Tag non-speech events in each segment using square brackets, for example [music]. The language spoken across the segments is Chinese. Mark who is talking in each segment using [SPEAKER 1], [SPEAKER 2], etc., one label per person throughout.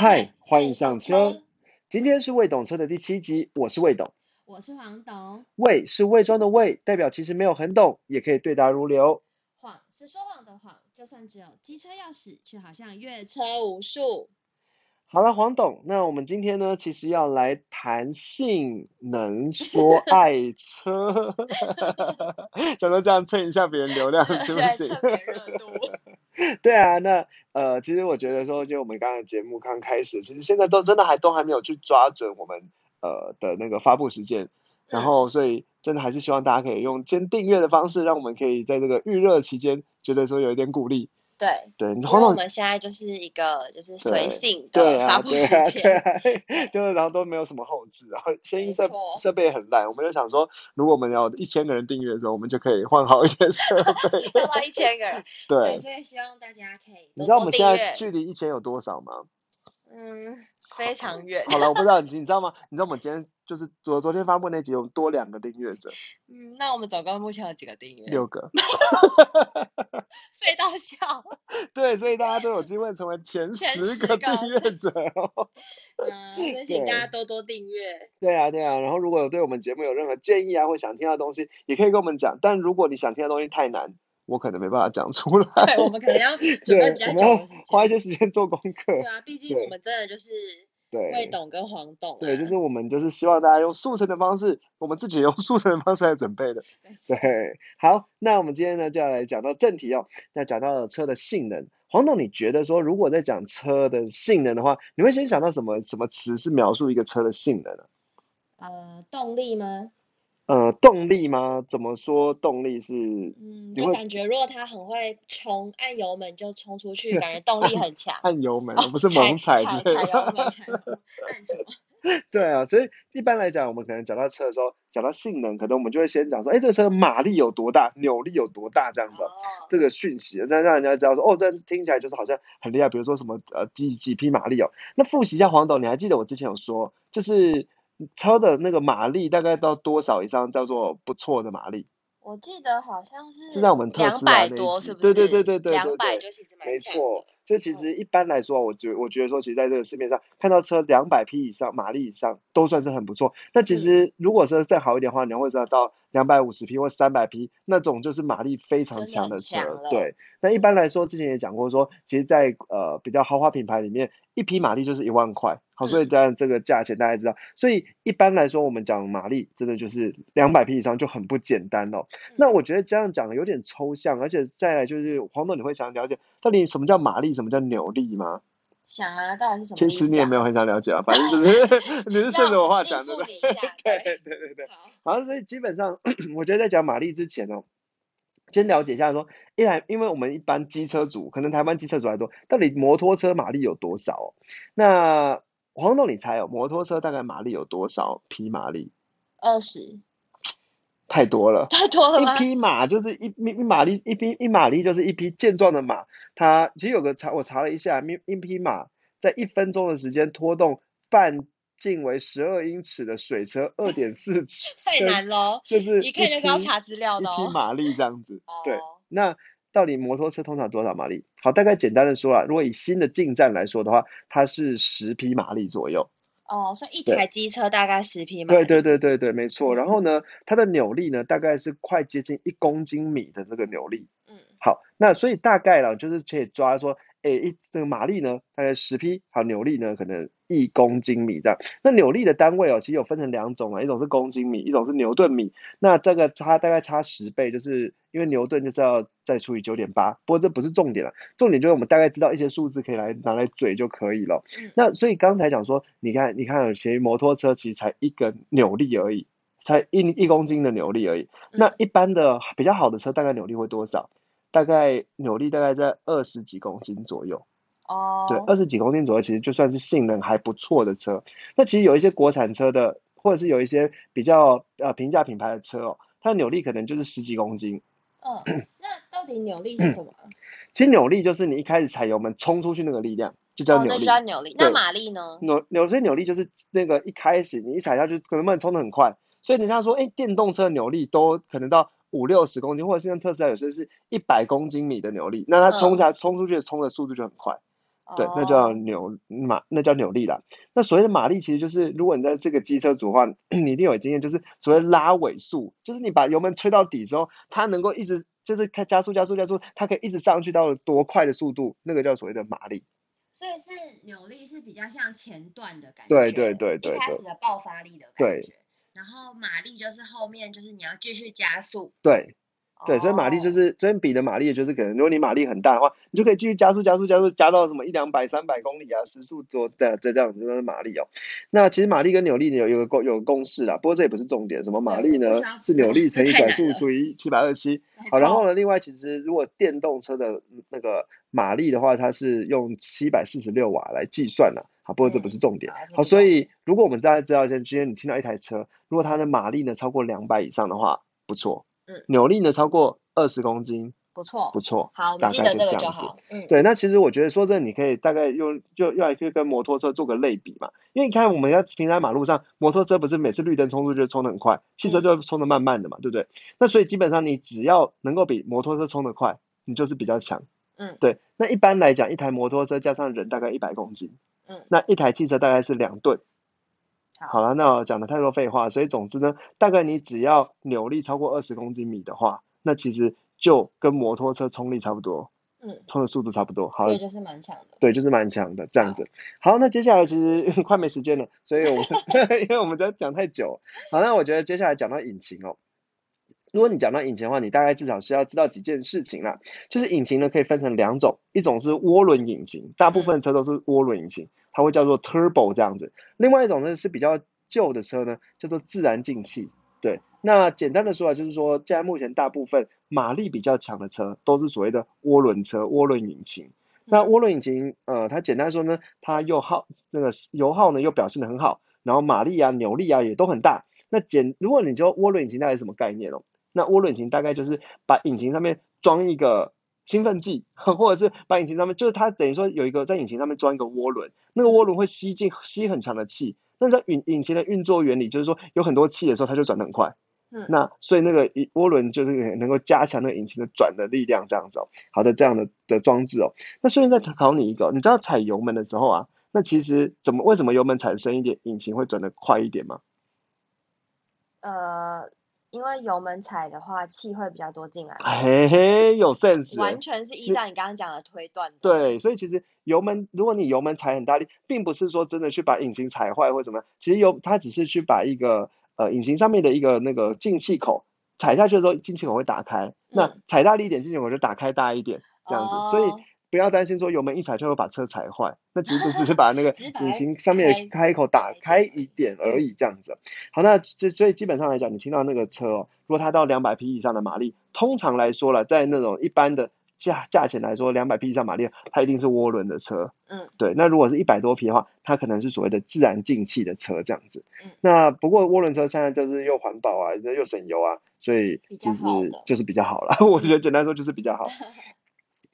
[SPEAKER 1] 嗨，欢迎上车。今天是未懂车的第七集，我是魏董。
[SPEAKER 2] 我是黄董。
[SPEAKER 1] 魏是魏庄的魏，代表其实没有很懂，也可以对答如流。
[SPEAKER 2] 谎是说谎的谎，就算只有机车钥匙，却好像阅车无数。
[SPEAKER 1] 好了，黄董，那我们今天呢，其实要来谈性能 [laughs] 说爱车，[laughs] 想说这样蹭一下别人流量，[laughs] 是不是？对啊，那呃，其实我觉得说，就我们刚刚节目刚开始，其实现在都真的还都还没有去抓准我们呃的那个发布时间，然后所以真的还是希望大家可以用先订阅的方式，让我们可以在这个预热期间，觉得说有一点鼓励。
[SPEAKER 2] 对
[SPEAKER 1] 对，
[SPEAKER 2] 然后我们现在就是一个就是随性的发布时间，
[SPEAKER 1] 对啊，对啊，[laughs] 就是然后都没有什么后置，然后声音设设备很烂，我们就想说，如果我们有一千个人订阅的时候，我们就可以换好一点设 [laughs] 备。
[SPEAKER 2] 换一千个人，对，所以希望大家可以。
[SPEAKER 1] 你知道我们现在距离一千有多少吗？
[SPEAKER 2] 嗯，非常远。
[SPEAKER 1] 好了，我不知道 [laughs] 你你知道吗？你知道我们今天就是昨昨天发布那集有多两个订阅者。
[SPEAKER 2] 嗯，那我们总共目前有几个订阅？
[SPEAKER 1] 六个。[laughs]
[SPEAKER 2] 废到笑。[laughs]
[SPEAKER 1] 对，所以大家都有机会成为前十个订阅者
[SPEAKER 2] 哦。嗯，所以请大家多多订阅。
[SPEAKER 1] 对啊，对啊。然后如果有对我们节目有任何建议啊，或想听的东西，也可以跟我们讲。但如果你想听的东西太难，我可能没办法讲出来。
[SPEAKER 2] 对，我们可能要 [laughs] 准备比较久，
[SPEAKER 1] 花一些时间做功课。
[SPEAKER 2] 对啊，毕竟我们真的就是
[SPEAKER 1] 对
[SPEAKER 2] 魏董跟黄董。
[SPEAKER 1] 对，就是我们就是希望大家用速成的方式，我们自己用速成的方式来准备的。对，好，那我们今天呢就要来讲到正题哦。那讲到车的性能，黄董，你觉得说如果在讲车的性能的话，你会先想到什么什么词是描述一个车的性能呢？
[SPEAKER 2] 呃，动力吗？
[SPEAKER 1] 呃，动力吗？怎么说动力是？
[SPEAKER 2] 嗯，就感觉如果他很会冲，按油门就冲出去，感觉动力很强。[laughs]
[SPEAKER 1] 按油门，不是猛踩
[SPEAKER 2] 踩踩油门，踩 [laughs] 按什么？[laughs]
[SPEAKER 1] 对啊，所以一般来讲，我们可能讲到车的时候，讲到性能，可能我们就会先讲说，哎，这个车马力有多大，扭力有多大这样子，这个讯息，那让人家知道说，哦，这听起来就是好像很厉害，比如说什么呃几几匹马力哦。那复习一下黄董，你还记得我之前有说，就是。车的那个马力大概到多少以上叫做不错的马力？
[SPEAKER 2] 我记得好像是
[SPEAKER 1] 是在我们特斯拉
[SPEAKER 2] 多，是不
[SPEAKER 1] 是？对对对对对，
[SPEAKER 2] 两百就其实
[SPEAKER 1] 没错。就其实一般来说，我觉我觉得说，其实在这个市面上看到车两百匹以上马力以上都算是很不错。那其实如果说再好一点的话，你会知道到两百五十匹或三百匹那种就是马力非常强的车。对。那一般来说，之前也讲过说，其实，在呃比较豪华品牌里面，一匹马力就是一万块。好，所以当然这个价钱大家知道。所以一般来说，我们讲马力真的就是两百匹以上就很不简单哦。那我觉得这样讲有点抽象，而且再来就是黄总，你会想了解到底什么叫马力？什么叫扭力吗？
[SPEAKER 2] 想啊，到底是什么？
[SPEAKER 1] 其实你也没有很想了解啊，反正就是 [laughs] 你是顺着我话讲的，对对对对对。好，所以基本上 [clears throat] 我觉得在讲马力之前哦，先了解一下说，一来因为我们一般机车主，可能台湾机车主还多，到底摩托车马力有多少？那黄总，你猜哦，摩托车大概马力有多少匹马力？
[SPEAKER 2] 二十。
[SPEAKER 1] 太多了，[laughs]
[SPEAKER 2] 太多了
[SPEAKER 1] 一匹马就是一一一马力，一匹一马力就是一匹健壮的马。它其实有个查，我查了一下，一一匹马在一分钟的时间拖动半径为十二英尺的水车 [laughs] 二点四尺，[laughs]
[SPEAKER 2] 太难了。[laughs]
[SPEAKER 1] 就是
[SPEAKER 2] 一看就是要查资料的
[SPEAKER 1] 哦。一匹马力这样子，对。那到底摩托车通常多少马力？好，大概简单的说啊，如果以新的进站来说的话，它是十匹马力左右。
[SPEAKER 2] 哦，所以一台机车大概十匹马力。
[SPEAKER 1] 对对对对对，没错。然后呢，它的扭力呢，大概是快接近一公斤米的那个扭力。嗯。好，那所以大概了，就是可以抓说，哎，一这个马力呢，大概十匹，好，扭力呢，可能一公斤米这样。那扭力的单位哦，其实有分成两种啊，一种是公斤米，一种是牛顿米。那这个差大概差十倍，就是。因为牛顿就是要再除以九点八，不过这不是重点了，重点就是我们大概知道一些数字可以来拿来嘴就可以了。那所以刚才讲说，你看，你看，其实摩托车其实才一个扭力而已，才一一公斤的扭力而已。那一般的比较好的车大概扭力会多少？大概扭力大概在二十几公斤左右。
[SPEAKER 2] 哦。
[SPEAKER 1] 对，二十几公斤左右，其实就算是性能还不错的车。那其实有一些国产车的，或者是有一些比较呃平价品牌的车哦，它的扭力可能就是十几公斤。
[SPEAKER 2] 嗯，[clears throat] 那到底扭力是什么？[clears throat]
[SPEAKER 1] 其实扭力就是你一开始踩油门冲出去那个力量，就叫扭力。
[SPEAKER 2] 那扭力。那马力呢？
[SPEAKER 1] 扭扭所以扭力就是那个一开始你一踩下去，可能不能冲的很快。所以人家说，哎，电动车扭力都可能到五六十公斤，或者是像特斯拉有些是一百公斤米的扭力，那它冲下冲出去的冲的速度就很快。对，那叫扭马，那叫扭力啦。那所谓的马力，其实就是如果你在这个机车组的话，你一定有经验，就是所谓拉尾速，就是你把油门吹到底之后，它能够一直就是开加速加速加速，它可以一直上去到多快的速度，那个叫所谓的马力。
[SPEAKER 2] 所以是扭力是比较像前段的感
[SPEAKER 1] 觉，对对对对，
[SPEAKER 2] 一开始的爆发力的感觉。然后马力就是后面就是你要继续加速。
[SPEAKER 1] 对。对，所以马力就是这边比的马力，就是可能如果你马力很大的话，你就可以继续加速、加速、加速，加到什么一两百、三百公里啊，时速多的这这样子就是马力哦。那其实马力跟扭力有有个公有个公式啦，不过这也不是重点，什么马力呢？是扭力乘以转速除以七百二十七。好，然后呢，另外其实如果电动车的那个马力的话，它是用七百四十六瓦来计算的。好，不过这不是重点。好，所以如果我们再知道一下，今天你听到一台车，如果它的马力呢超过两百以上的话，不错。扭力呢超过二十公斤，
[SPEAKER 2] 不错，
[SPEAKER 1] 不错。
[SPEAKER 2] 好，我们记得这个就好。嗯，
[SPEAKER 1] 对，那其实我觉得说这你可以大概用就用来可以跟摩托车做个类比嘛，因为你看我们要停在马路上，摩托车不是每次绿灯冲出去就冲的很快，汽车就冲的慢慢的嘛，对不对？那所以基本上你只要能够比摩托车冲的快，你就是比较强。嗯，对。那一般来讲，一台摩托车加上人大概一百公斤，嗯，那一台汽车大概是两吨。好了，那我讲的太多废话，所以总之呢，大概你只要扭力超过二十公斤米的话，那其实就跟摩托车冲力差不多，嗯，冲的速度差不多，好，
[SPEAKER 2] 所以就是蛮强的，
[SPEAKER 1] 对，就是蛮强的这样子。好，那接下来其实快没时间了，所以我们 [laughs] 因为我们在讲太久，好，那我觉得接下来讲到引擎哦，如果你讲到引擎的话，你大概至少是要知道几件事情啦，就是引擎呢可以分成两种，一种是涡轮引擎，大部分车都是涡轮引擎。它会叫做 turbo 这样子，另外一种呢是比较旧的车呢，叫做自然进气。对，那简单的说啊，就是说，现在目前大部分马力比较强的车都是所谓的涡轮车，涡轮引擎。那涡轮引擎，呃，它简单说呢，它又耗那个油耗呢又表现的很好，然后马力啊、扭力啊也都很大。那简如果你就涡轮引擎大概什么概念哦？那涡轮引擎大概就是把引擎上面装一个。兴奋剂，[laughs] 或者是把引擎上面，就是它等于说有一个在引擎上面装一个涡轮，那个涡轮会吸进吸很长的气，那在引引擎的运作原理就是说有很多气的时候，它就转得很快。嗯，那所以那个涡轮就是能够加强那个引擎的转的力量，这样子哦。好的，这样的的装置哦。那顺便再考你一个，你知道踩油门的时候啊，那其实怎么为什么油门踩深一点，引擎会转得快一点吗？
[SPEAKER 2] 呃。因为油门踩的话，气会比较多进来。
[SPEAKER 1] 嘿嘿，有 sense。
[SPEAKER 2] 完全是依照你刚刚讲的推断。
[SPEAKER 1] 对，所以其实油门，如果你油门踩很大力，并不是说真的去把引擎踩坏或怎么样，其实油它只是去把一个呃引擎上面的一个那个进气口踩下去的时候，进气口会打开。那踩大力一点，进气口就打开大一点，这样子。所以。不要担心说油门一踩就会把车踩坏，那其实只是把那个引擎上面开口打开一点而已，这样子。好，那这所以基本上来讲，你听到那个车哦，如果它到两百匹以上的马力，通常来说了，在那种一般的价价钱来说，两百匹以上马力，它一定是涡轮的车。嗯，对。那如果是一百多匹的话，它可能是所谓的自然进气的车这样子。嗯。那不过涡轮车现在就是又环保啊，又省油啊，所以其实就是比较好了。[laughs] 我觉得简单说就是比较好。[laughs]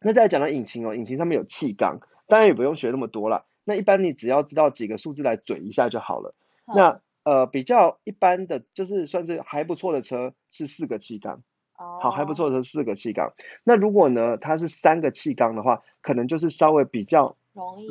[SPEAKER 1] 那再讲到引擎哦，引擎上面有气缸，当然也不用学那么多了。那一般你只要知道几个数字来嘴一下就好了。那呃比较一般的就是算是还不错的车是四个气缸，好还不错的四个气缸。那如果呢它是三个气缸的话，可能就是稍微比较。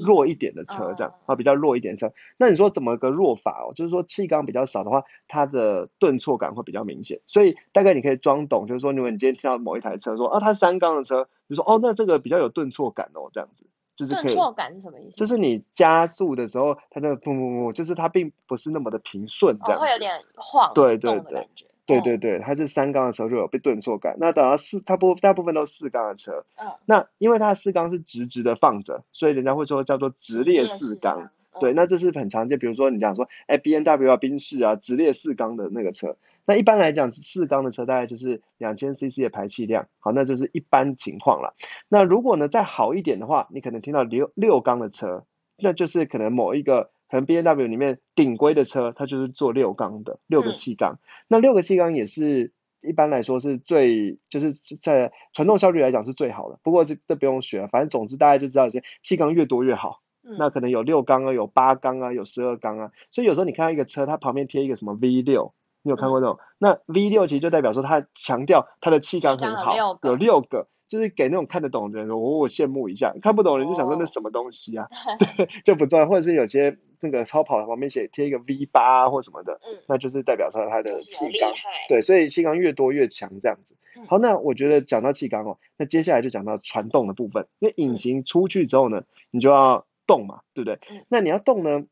[SPEAKER 1] 弱一点的车这样啊，比较弱一点车。那你说怎么个弱法哦？就是说气缸比较少的话，它的顿挫感会比较明显。所以大概你可以装懂，就是说如果你今天听到某一台车说啊，它三缸的车，你说哦，那这个比较有顿挫感哦，这样子就是
[SPEAKER 2] 顿挫感是什么意思？
[SPEAKER 1] 就是你加速的时候，它那个砰砰砰，就是它并不是那么的平顺，这样
[SPEAKER 2] 会有点晃
[SPEAKER 1] 对对对。对对对，它是三缸的时候就有被顿挫感。那等到四，它不大部分都是四缸的车。嗯。那因为它四缸是直直的放着，所以人家会说叫做直列四缸。对，那这是很常见。比如说你讲说，哎，B N W 啊，宾士啊，直列四缸的那个车。那一般来讲，四缸的车大概就是两千 CC 的排气量。好，那就是一般情况了。那如果呢再好一点的话，你可能听到六六缸的车，那就是可能某一个。可能 B N W 里面顶规的车，它就是做六缸的，六个气缸。那六个气缸也是一般来说是最，就是在传动效率来讲是最好的。不过这这不用学，反正总之大家就知道，些气缸越多越好。那可能有六缸啊，有八缸啊，有十二缸啊。所以有时候你看到一个车，它旁边贴一个什么 V 六，你有看过那种？那 V 六其实就代表说它强调它的气缸很好，有六个。就是给那种看得懂的人，我我羡慕一下；看不懂的人就想说那什么东西啊 [laughs] [laughs] 对，就不知道，或者是有些那个超跑旁边写贴一个 V 八或什么的，嗯，那就是代表说它的气缸，对，所以气缸越多越强这样子。好，那我觉得讲到气缸哦，那接下来就讲到传动的部分，因为引擎出去之后呢，你就要动嘛，对不对？那你要动呢，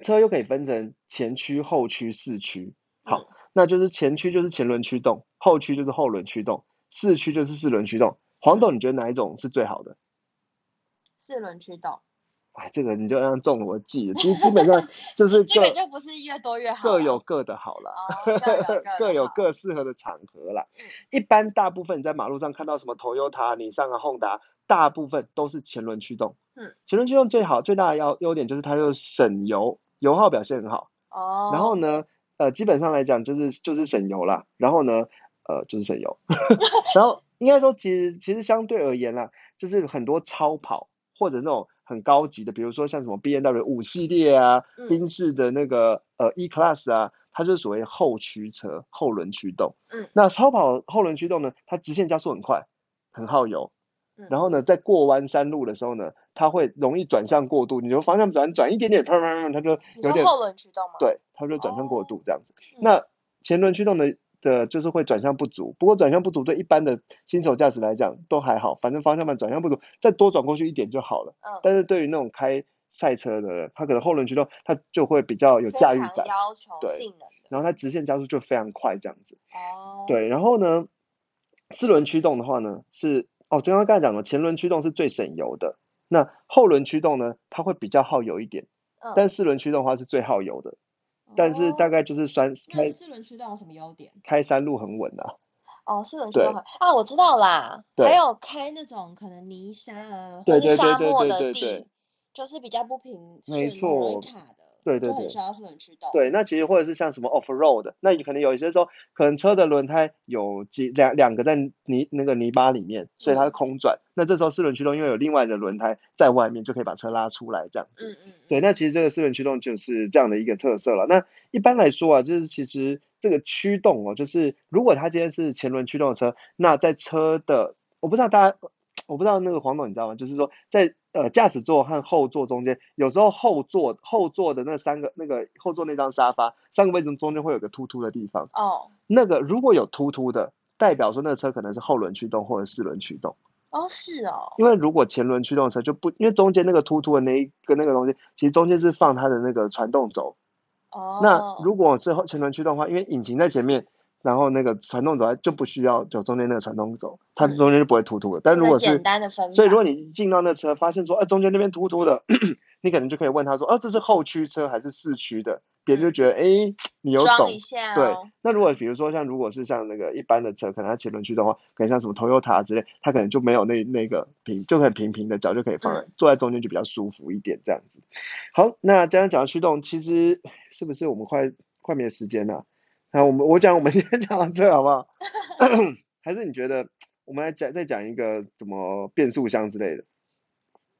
[SPEAKER 1] 车又可以分成前驱、后驱、四驱。好，那就是前驱就是前轮驱动，后驱就是后轮驱动，四驱就是四轮驱动。黄董，你觉得哪一种是最好的？
[SPEAKER 2] 四轮驱动。
[SPEAKER 1] 哎，这个你就让中了我记，其实基本上就是 [laughs]
[SPEAKER 2] 这个就不是越多越好，
[SPEAKER 1] 各有各的好了，各有各适合的场合啦。一般大部分你在马路上看到什么 Toyota、你上啊 Honda，大部分都是前轮驱动。嗯，前轮驱动最好最大的优优点就是它又省油，油耗表现很好。哦。然后呢，呃，基本上来讲就是就是省油啦。然后呢，呃，就是省油。[laughs] 然后应该说，其实其实相对而言啦，就是很多超跑或者那种。很高级的，比如说像什么 B N W 五系列啊，宾士的那个呃 E Class 啊，它就是属于后驱车，后轮驱动。嗯，那超跑后轮驱动呢，它直线加速很快，很耗油。嗯，然后呢，在过弯山路的时候呢，它会容易转向过度，你就方向转转一点点，它就有点
[SPEAKER 2] 后轮驱动吗？
[SPEAKER 1] 对，它就转向过度这样子。那前轮驱动的。的就是会转向不足，不过转向不足对一般的新手驾驶来讲都还好，反正方向盘转向不足，再多转过去一点就好了。嗯。但是对于那种开赛车的人，他可能后轮驱动他就会比较有驾驭感，
[SPEAKER 2] 要求
[SPEAKER 1] 对，然后他直线加速就非常快这样子。哦。对，然后呢，四轮驱动的话呢是哦，就刚刚才讲的，前轮驱动是最省油的，那后轮驱动呢它会比较耗油一点，嗯，但四轮驱动的话是最耗油的。但是大概就是三
[SPEAKER 2] 开四轮驱动有什么优点？
[SPEAKER 1] 开山路很稳啊。
[SPEAKER 2] 哦，四轮驱动很啊，我知道啦。还有开那种可能泥沙啊，或者沙漠的地，就是比较不平顺、容易卡的。
[SPEAKER 1] 对对对，
[SPEAKER 2] 就很需要四轮驱动。
[SPEAKER 1] 对，那其实或者是像什么 off road，那你可能有一些时候，可能车的轮胎有几两两个在泥那个泥巴里面，所以它是空转。那这时候四轮驱动因为有另外的轮胎在外面，就可以把车拉出来这样子。嗯嗯。对，那其实这个四轮驱动就是这样的一个特色了。那一般来说啊，就是其实这个驱动哦，就是如果它今天是前轮驱动的车，那在车的我不知道大家。我不知道那个黄董你知道吗？就是说在呃驾驶座和后座中间，有时候后座后座的那三个那个后座那张沙发三个位置中间会有个突突的地方。哦。那个如果有突突的，代表说那个车可能是后轮驱动或者四轮驱动。
[SPEAKER 2] 哦，是哦。
[SPEAKER 1] 因为如果前轮驱动车就不，因为中间那个突突的那一个那个东西，其实中间是放它的那个传动轴。哦。那如果是后前轮驱动的话，因为引擎在前面。然后那个传动轴就不需要走中间那个传动轴，它中间就不会突突的。但如果是
[SPEAKER 2] 简单的分
[SPEAKER 1] 所以如果你进到那车，发现说，啊，中间那边突突的，[clears throat] 你可能就可以问他说，哦，这是后驱车还是四驱的？别人就觉得，哎，你有懂。对。那如果比如说像如果是像那个一般的车，可能它前轮驱动的话，可能像什么 Toyota 之类，它可能就没有那那个平，就很平平的脚就可以放在坐在中间就比较舒服一点这样子。好，那这样讲驱动，其实是不是我们快快没时间了？那我们我讲我们 [laughs] 今天讲到这好不好？[coughs] 还是你觉得我们来讲再讲一个怎么变速箱之类的？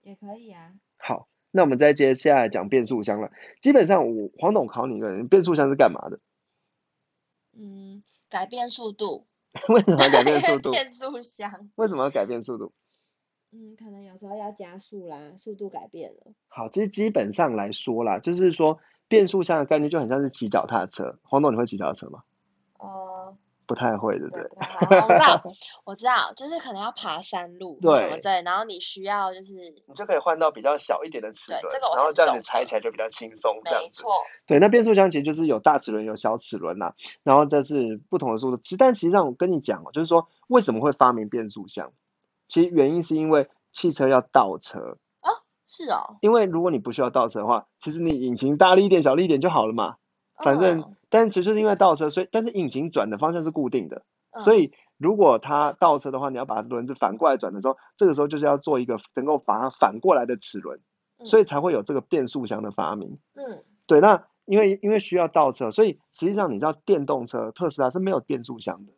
[SPEAKER 2] 也可以啊。
[SPEAKER 1] 好，那我们再接下来讲变速箱了。基本上我黄董考你一个人，变速箱是干嘛的？
[SPEAKER 2] 嗯，改变速度。[laughs]
[SPEAKER 1] 为什么改变速度？[laughs]
[SPEAKER 2] 变速箱。
[SPEAKER 1] 为什么要改变速度？
[SPEAKER 2] 嗯，可能有时候要加速啦，速度改变了。
[SPEAKER 1] 好，其实基本上来说啦，就是说。变速箱的概念就很像是骑脚踏车，黄董你会骑脚踏车吗？呃，不太会，对不对？
[SPEAKER 2] 我知道，我知道，就是可能要爬山路什么之类，然后你需要就是
[SPEAKER 1] 你就可以换到比较小一点的齿轮，
[SPEAKER 2] 这个
[SPEAKER 1] 然后这样子踩起来就比较轻松，这样子。
[SPEAKER 2] 没错。
[SPEAKER 1] 对，那变速箱其实就是有大齿轮有小齿轮呐，然后这是不同的速度。其实但实际上我跟你讲哦，就是说为什么会发明变速箱？其实原因是因为汽车要倒车。
[SPEAKER 2] 是哦，
[SPEAKER 1] 因为如果你不需要倒车的话，其实你引擎大力一点、小力一点就好了嘛。反正，但其实因为倒车，所以但是引擎转的方向是固定的，所以如果它倒车的话，你要把轮子反过来转的时候，这个时候就是要做一个能够把它反过来的齿轮，所以才会有这个变速箱的发明。嗯，对，那因为因为需要倒车，所以实际上你知道电动车特斯拉是没有变速箱的。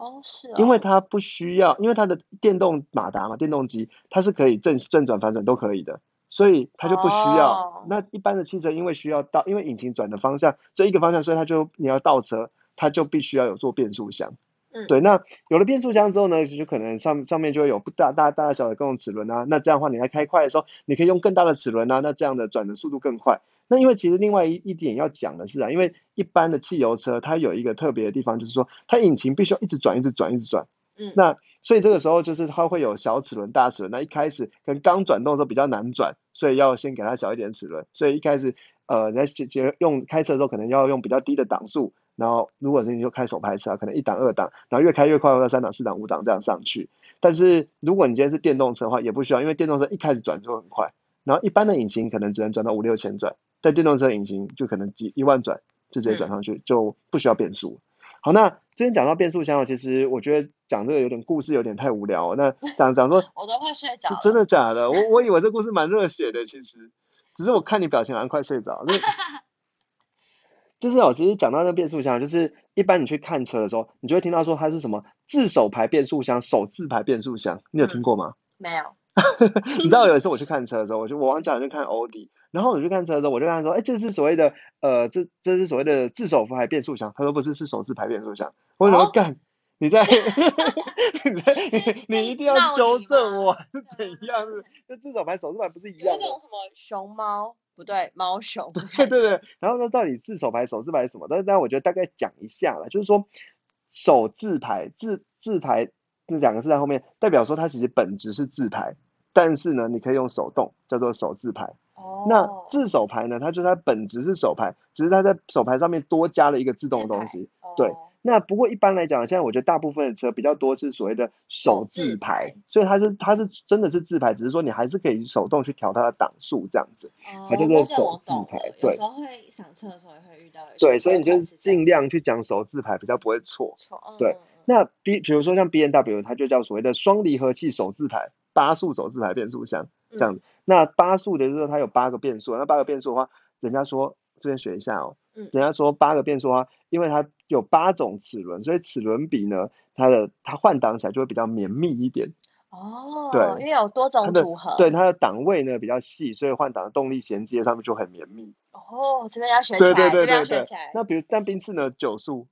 [SPEAKER 2] 哦，是。
[SPEAKER 1] 因为它不需要，因为它的电动马达嘛，电动机它是可以正正转、反转都可以的，所以它就不需要。那一般的汽车因为需要倒，因为引擎转的方向这一个方向，所以它就你要倒车，它就必须要有做变速箱。嗯，对，那有了变速箱之后呢，就可能上上面就会有不大大大小的各种齿轮啊，那这样的话你在开快的时候，你可以用更大的齿轮啊，那这样的转的速度更快。那因为其实另外一一点要讲的是啊，因为一般的汽油车它有一个特别的地方，就是说它引擎必须要一直转，一直转，一直转。嗯，那所以这个时候就是它会有小齿轮、大齿轮。那一开始跟刚转动的时候比较难转，所以要先给它小一点齿轮。所以一开始呃，在接用开车的时候可能要用比较低的档数，然后如果是你就开手排车，可能一档、二档，然后越开越快，到三档、四档、五档这样上去。但是如果你今天是电动车的话，也不需要，因为电动车一开始转就很快，然后一般的引擎可能只能转到五六千转。在电动车引擎就可能几一万转就直接转上去，就不需要变速。好，那今天讲到变速箱，其实我觉得讲这个有点故事有点太无聊。那 [laughs] 讲讲说，
[SPEAKER 2] 我都快睡着。
[SPEAKER 1] 真的假的？我我以为这故事蛮热血的，其实只是我看你表情好像快睡着。[laughs] 就是哦，其实讲到那变速箱，就是一般你去看车的时候，你就会听到说它是什么自手排变速箱、手自排变速箱，你有听过吗？
[SPEAKER 2] 没有。[laughs]
[SPEAKER 1] 你知道有一次我去看车的时候，我就我往讲去看欧迪，然后我去看车的时候，我就跟他说，哎，这是所谓的呃，这这是所谓的自手排变速箱。他说不是，是手自排变速箱。我说干，你在 [laughs] 你在你一定要纠正我是怎样？那自手排手自排不是一样？
[SPEAKER 2] 那种什么熊猫？不对，猫熊。
[SPEAKER 1] 对对对。然后呢，到底自手排手自排是什么？但是但我觉得大概讲一下了，就是说手自排自自排。那两个字在后面，代表说它其实本质是自排，但是呢，你可以用手动，叫做手自排。哦。那自手牌呢，它就是它本质是手牌，只是它在手牌上面多加了一个自动的东西。对。那不过一般来讲，现在我觉得大部分的车比较多是所谓的手自排，所以它是它是真的是自排，只是说你还是可以手动去调它的档数这样子。
[SPEAKER 2] 哦。它叫做手自排。对。有时候会上车的时候也会遇到。
[SPEAKER 1] 对，所以你就尽量去讲手自排，比较不会错。错。对。那 B 比如说像 B N W，它就叫所谓的双离合器手自排，八速手自排变速箱这样。那八速的就是它有八个变速，那八个变速的话，人家说这边学一下哦，人家说八个变速的话，因为它有八种齿轮，所以齿轮比呢，它的它换挡起来就会比较绵密一点。
[SPEAKER 2] 哦，对，因为有多种组合，
[SPEAKER 1] 对它的档位呢比较细，所以换挡的动力衔接上面就很绵密。
[SPEAKER 2] 哦，这边要学起来，这边要学起来。
[SPEAKER 1] 那比如但宾次呢九速，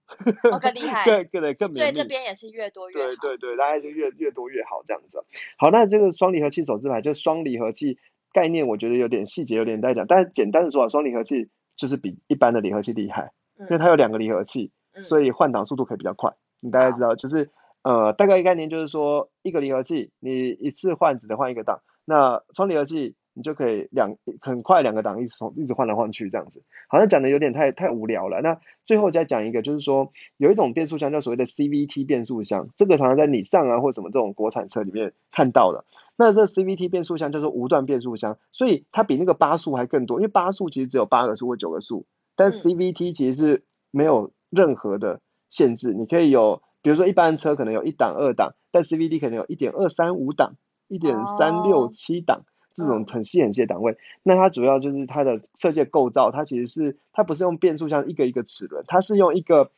[SPEAKER 2] 更厉 [laughs] 害，
[SPEAKER 1] 更更更绵
[SPEAKER 2] 密。所以这边也是越多越好。
[SPEAKER 1] 对对对，大概就越越多越好这样子。好，那这个双离合器手自排，就双离合器概念，我觉得有点细节，有点待讲。但是简单的说啊，双离合器就是比一般的离合器厉害，因为它有两个离合器，所以换挡速度可以比较快。你大概知道，就是。呃，大概概念就是说，一个离合器你一次换只能换一个档，那双离合器你就可以两很快两个档一直从一直换来换去这样子，好像讲的有点太太无聊了。那最后再讲一个，就是说有一种变速箱叫所谓的 CVT 变速箱，这个常常在你上啊或什么这种国产车里面看到的。那这 CVT 变速箱叫做无段变速箱，所以它比那个八速还更多，因为八速其实只有八个速或九个速，但 CVT 其实是没有任何的限制，你可以有。比如说，一般车可能有一档、二档，但 CVT 可能有一点二三五档、一点三六七档这种很细很细的档位。那它主要就是它的设计构造，它其实是它不是用变速箱一个一个齿轮，它是用一个，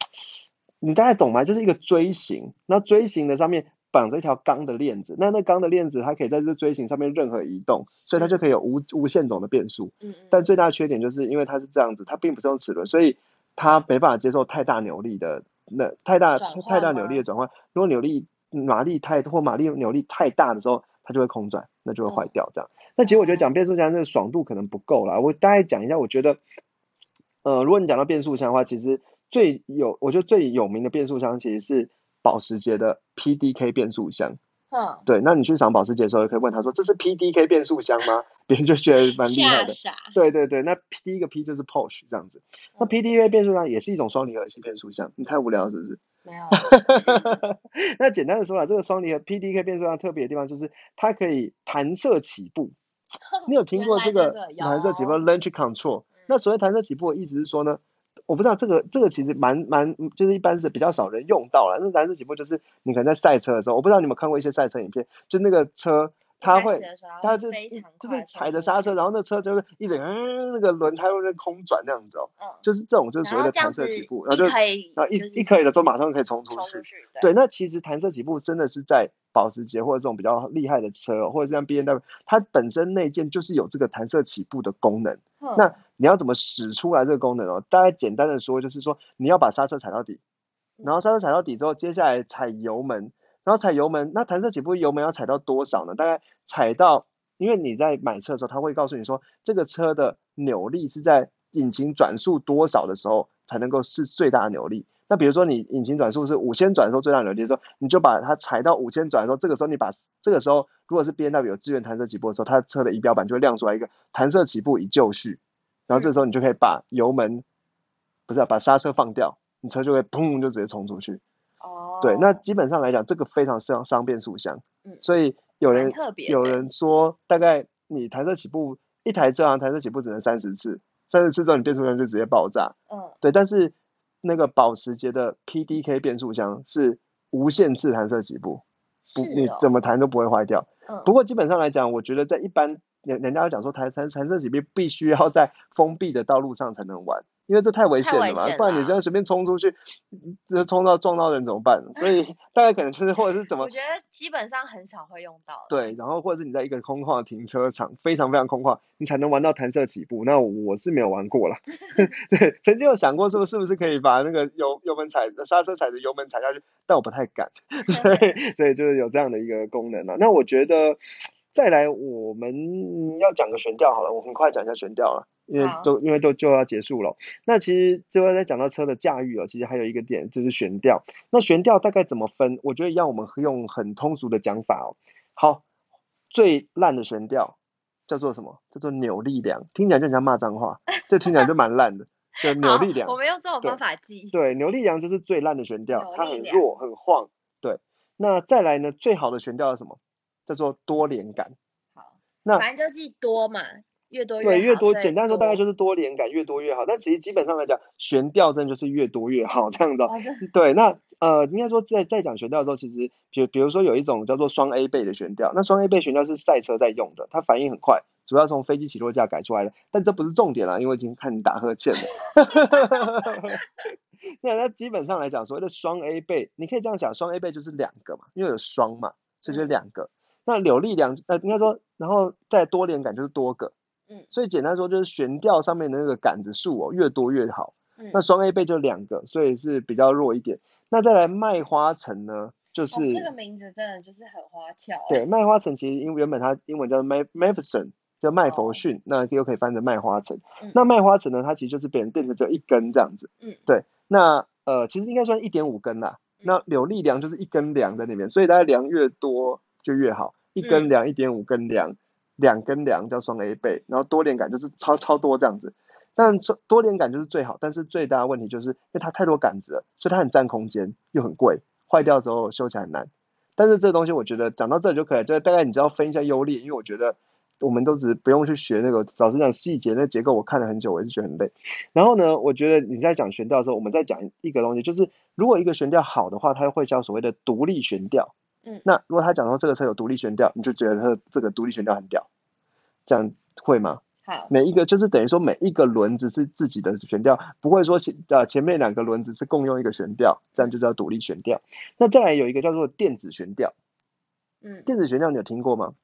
[SPEAKER 1] 你大概懂吗？就是一个锥形，那锥形的上面绑着一条钢的链子，那那钢的链子它可以在这锥形上面任何移动，所以它就可以有无无限种的变速。但最大的缺点就是因为它是这样子，它并不是用齿轮，所以它没办法接受太大扭力的。那太大太大扭力的转换，如果扭力马力太或马力扭力太大的时候，它就会空转，那就会坏掉这样。那其实我觉得讲变速箱那个爽度可能不够啦，我大概讲一下，我觉得，呃，如果你讲到变速箱的话，其实最有我觉得最有名的变速箱其实是保时捷的 PDK 变速箱。嗯，对，那你去赏保时捷的时候，也可以问他说：“这是 PDK 变速箱吗？”别人 [laughs] 就觉得蛮厉害的。对对对，那第一个 P 就是 Porsche 这样子。那 PDK 变速箱也是一种双离合器变速箱，你太无聊是不是？
[SPEAKER 2] 没有。[laughs]
[SPEAKER 1] 那简单的说啊，这个双离合 PDK 变速箱特别的地方就是它可以弹射起步。[laughs] 你有听过这个弹射起步 Launch Control？那所谓弹射起步的意思是说呢？我不知道这个这个其实蛮蛮就是一般是比较少人用到了。那蓝色起步就是你可能在赛车的时候，我不知道你们看过一些赛车影片，就那个车。他会，他就就是踩着刹车，然后那车就是一直嗯，那个轮胎会在空转那样子哦，嗯，就是这种就是所谓的弹射起步，然后就然后一一可以的时候马上可以冲出去，对，那其实弹射起步真的是在保时捷或者这种比较厉害的车，或者像 B M W，它本身内件就是有这个弹射起步的功能，那你要怎么使出来这个功能哦？大概简单的说就是说你要把刹车踩到底。然后刹车踩到底之后，接下来踩油门，然后踩油门，那弹射起步油门要踩到多少呢？大概踩到，因为你在买车的时候，他会告诉你说，这个车的扭力是在引擎转速多少的时候才能够是最大扭力。那比如说你引擎转速是五千转的时候最大扭力的时候，你就把它踩到五千转的时候，这个时候你把这个时候如果是 B N W 有支援弹射起步的时候，它车的仪表板就会亮出来一个弹射起步已就绪，然后这时候你就可以把油门不是把刹车放掉，你车就会砰就直接冲出去。哦。对，那基本上来讲，这个非常伤伤变速箱。嗯。所以有人有人说，大概你弹射起步一台车啊弹射起步只能三十次，三十次之后你变速箱就直接爆炸。嗯。对，但是。那个保时捷的 PDK 变速箱是无限次弹射起步，不你怎么弹都不会坏掉。嗯不过基本上来讲，我觉得在一般人人家讲说弹弹弹射起步必须要在封闭的道路上才能玩。因为这太危险了嘛，不然你这样随便冲出去，就冲到撞到人怎么办？所以大概可能就是或者是怎么？
[SPEAKER 2] 我觉得基本上很少会用到。
[SPEAKER 1] 对，然后或者是你在一个空旷的停车场，非常非常空旷，你才能玩到弹射起步。那我是没有玩过了。[laughs] 对，曾经有想过是不是不是可以把那个油油门踩刹车踩着油门踩下去，但我不太敢。[laughs] 所以所以就是有这样的一个功能了。那我觉得再来我们要讲个悬吊好了，我很快讲一下悬吊了。因为都因为都就要结束了，那其实最后再讲到车的驾驭哦，其实还有一个点就是悬吊。那悬吊大概怎么分？我觉得要我们用很通俗的讲法哦。好，最烂的悬吊叫做什么？叫做扭力梁，听起来就像骂脏话，这听起来就蛮烂的。对，扭力梁。[laughs]
[SPEAKER 2] 我们用这种方法记。
[SPEAKER 1] 对，扭力梁就是最烂的悬吊，它很弱很晃。对，那再来呢？最好的悬吊是什么？叫做多连杆。
[SPEAKER 2] 好，那反正就是多嘛。越多
[SPEAKER 1] 对
[SPEAKER 2] 越
[SPEAKER 1] 多，简单说大概就是多连杆越多越好。但其实基本上来讲，悬吊真的就是越多越好这样子。对，那呃应该说在在讲悬吊的时候，其实比比如说有一种叫做双 A 倍的悬吊，那双 A 倍悬吊是赛车在用的，它反应很快，主要从飞机起落架改出来的。但这不是重点啦，因为已经看你打呵欠了。[laughs] 那那基本上来讲，所谓的双 A 倍，你可以这样想，双 A 倍就是两个嘛，因为有双嘛，所以就两个。那扭力两呃应该说，然后再多连杆就是多个。嗯，所以简单说就是悬吊上面的那个杆子数哦，越多越好。嗯，那双 A 倍就两个，所以是比较弱一点。那再来麦花臣呢，就是
[SPEAKER 2] 这个名字真的就是很花俏。
[SPEAKER 1] 对，麦花臣其实因为原本它英文叫 May m a p h e s o n 叫麦佛逊，那又可以翻成麦花臣。那麦花臣呢，它其实就是别人电池只有一根这样子。嗯，对。那呃，其实应该算一点五根啦。那柳力梁就是一根梁在那边，所以大家梁越多就越好，一根梁一点五根梁。两根梁叫双 A 倍，然后多连杆就是超超多这样子，但多连杆就是最好，但是最大的问题就是因为它太多杆子了，所以它很占空间，又很贵，坏掉之后修起来很难。但是这东西我觉得讲到这就可以，就大概你知道分一下优劣，因为我觉得我们都只不用去学那个，老实讲细节那结构我看了很久，我也是觉得很累。然后呢，我觉得你在讲悬吊的时候，我们在讲一个东西，就是如果一个悬吊好的话，它会叫所谓的独立悬吊。嗯，那如果他讲说这个车有独立悬吊，你就觉得它这个独立悬吊很屌，这样会吗？
[SPEAKER 2] 好，
[SPEAKER 1] 每一个就是等于说每一个轮子是自己的悬吊，不会说前呃前面两个轮子是共用一个悬吊，这样就叫独立悬吊。那再来有一个叫做电子悬吊，嗯，电子悬吊你有听过吗？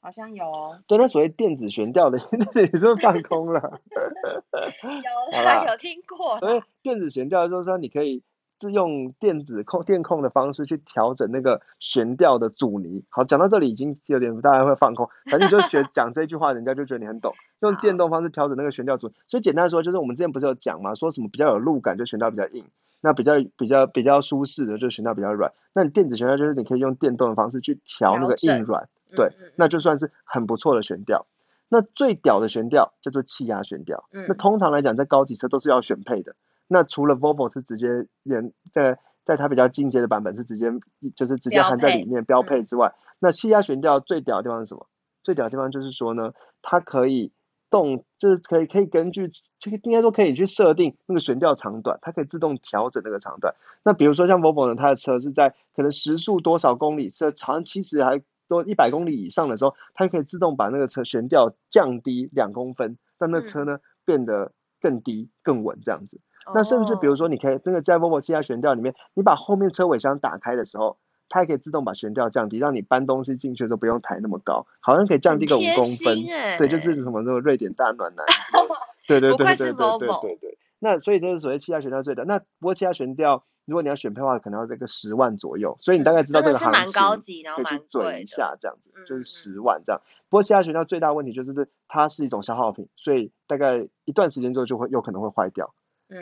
[SPEAKER 2] 好像有哦。
[SPEAKER 1] 对，那所谓电子悬吊的，[laughs] 你是不是放空了？[laughs]
[SPEAKER 2] 有，[laughs] 有听过。
[SPEAKER 1] 所以电子悬吊就是说你可以。是用电子控电控的方式去调整那个悬吊的阻尼。好，讲到这里已经有点大家会放空，反正就学讲这句话，人家就觉得你很懂。用电动方式调整那个悬吊阻，所以简单说就是我们之前不是有讲嘛，说什么比较有路感就悬吊比较硬，那比较比较比较舒适的就悬吊比较软。那你电子悬吊就是你可以用电动的方式去调那个硬软，对，那就算是很不错的悬吊。那最屌的悬吊叫做气压悬吊，那通常来讲在高级车都是要选配的。那除了 Volvo 是直接连在在它比较进阶的版本是直接就是直接含在里面标配之外，那气压悬吊最屌的地方是什么？最屌的地方就是说呢，它可以动，就是可以可以根据这个应该说可以去设定那个悬吊长短，它可以自动调整那个长短。那比如说像 Volvo 呢，它的车是在可能时速多少公里，是长七十还多一百公里以上的时候，它可以自动把那个车悬吊降低两公分，让那车呢变得更低更稳这样子。那甚至比如说，你可以那个在 Volvo 气压悬吊里面，你把后面车尾箱打开的时候，它还可以自动把悬吊降低，让你搬东西进去的时候不用抬那么高，好像可以降低个五公分。对，就是什么那个瑞典大暖男。[laughs] 对对对对对对对对。那所以这是所谓气压悬吊最的。那不过气压悬吊如果你要选配的话，可能要这个十万左右，所以你大概知道这个行情，
[SPEAKER 2] 可以
[SPEAKER 1] 去准一下这样子，就是十万这样。不过气压悬吊最大问题就是它是一种消耗品，所以大概一段时间之后就会有可能会坏掉。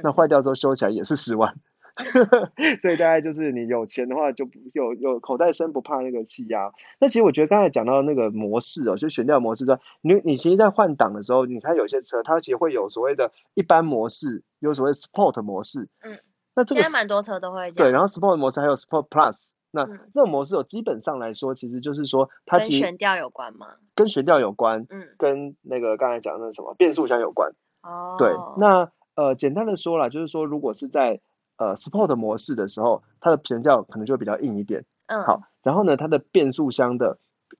[SPEAKER 1] 那坏掉之后修起来也是十万。[laughs] 所以大概就是你有钱的话，就有有口袋深不怕那个气压。那其实我觉得刚才讲到那个模式哦，就悬吊模式在你你其实，在换挡的时候，你看有些车它其实会有所谓的一般模式，有所谓 Sport 模式。嗯。那这个
[SPEAKER 2] 现在蛮多车都会
[SPEAKER 1] 对，然后 Sport 模式还有 Sport Plus。那这种模式哦，基本上来说，其实就是说它跟
[SPEAKER 2] 悬吊有关吗？
[SPEAKER 1] 跟悬吊有关。嗯。跟那个刚才讲的那什么变速箱有关。哦。对，那呃，简单的说啦，就是说如果是在呃，Sport 模式的时候，它的悬吊可能就会比较硬一点。嗯。好，然后呢，它的变速箱的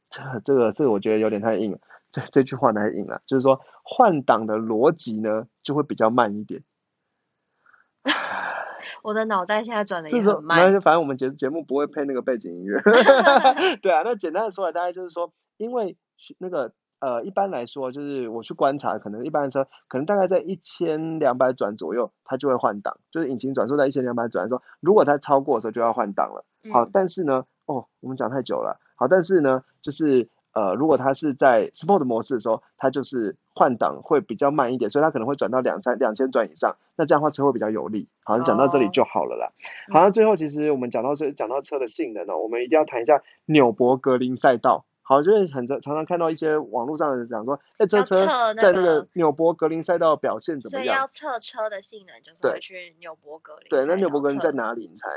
[SPEAKER 1] 这这个这个我觉得有点太硬了，这这句话太硬了，就是说换挡的逻辑呢就会比较慢一点。[laughs]
[SPEAKER 2] 我的脑袋现在转的也很慢。
[SPEAKER 1] 那反正我们节节目不会配那个背景音乐。[laughs] [laughs] 对啊，那简单的说来，大概就是说，因为那个。呃，一般来说，就是我去观察，可能一般的车，可能大概在一千两百转左右，它就会换挡，就是引擎转速在一千两百转的时候，如果它超过的时候就要换挡了。好，但是呢，哦，我们讲太久了。好，但是呢，就是呃，如果它是在 Sport 模式的时候，它就是换挡会比较慢一点，所以它可能会转到两三两千转以上，那这样的话车会比较有力。好，讲到这里就好了啦。好，像最后其实我们讲到这讲到车的性能呢，我们一定要谈一下纽博格林赛道。好，就是很常常常看到一些网络上的人讲说，哎，这车在那个纽博格林赛道表现怎么样？所以
[SPEAKER 2] 要测车的性能，就是会去纽博格林。
[SPEAKER 1] 对，那纽博格林在哪里？你猜？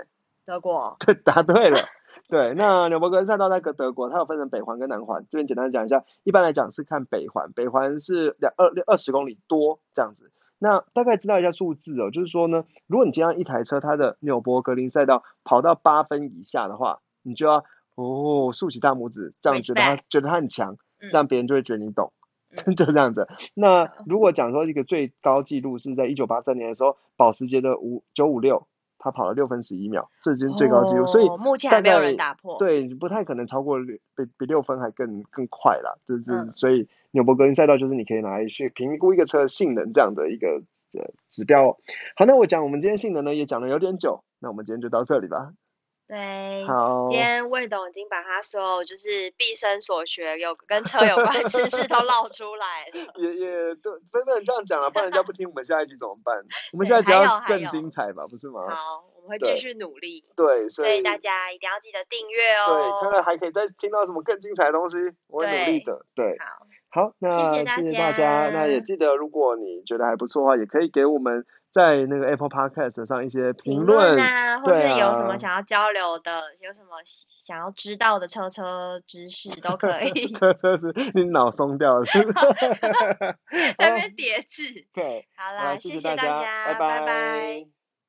[SPEAKER 2] 德国。
[SPEAKER 1] 对，答对了。[laughs] 对，那纽博格林赛道在个德国，它有分成北环跟南环。这边简单讲一下，一般来讲是看北环，北环是两二二十公里多这样子。那大概知道一下数字哦，就是说呢，如果你今天一台车它的纽博格林赛道跑到八分以下的话，你就要。哦，竖起大拇指，这样觉得他觉得他很强，让别人就会觉得你懂，[laughs] 就这样子。那如果讲说一个最高纪录是在一九八三年的时候，保时捷的五九五六，他跑了六分十一秒，这就是最高纪录。所以
[SPEAKER 2] 目前还没有人打破，
[SPEAKER 1] 对，不太可能超过比比六分还更更快啦。就是所以纽博格林赛道就是你可以拿来去评估一个车的性能这样的一个呃指标。好，那我讲我们今天性能呢也讲了有点久，那我们今天就到这里吧。
[SPEAKER 2] 对，
[SPEAKER 1] 好，
[SPEAKER 2] 今天魏董已经把他所有就是毕生所学有跟车有关知识都唠出来了。
[SPEAKER 1] 也也都不能这样讲了，不然人家不听我们下一集怎么办？[laughs] 我们下一集要更精彩吧，不是吗？
[SPEAKER 2] 好，我们会继续努力。
[SPEAKER 1] 对，
[SPEAKER 2] 所以大家一定要记得订阅哦。
[SPEAKER 1] 对，看看还可以再听到什么更精彩的东西，我会努力的。对，
[SPEAKER 2] 好，
[SPEAKER 1] 好，那谢谢大家。那也记得，如果你觉得还不错的话，也可以给我们。在那个 Apple Podcast 上一些评论
[SPEAKER 2] 啊，或者有什么想要交流的，有什么想要知道的车车知识都可以。[laughs]
[SPEAKER 1] 车车是你脑松掉了，是
[SPEAKER 2] 是？[laughs] 在那边 [laughs] 叠字。
[SPEAKER 1] 对，
[SPEAKER 2] 好啦，
[SPEAKER 1] 谢
[SPEAKER 2] 谢大
[SPEAKER 1] 家，拜
[SPEAKER 2] 拜。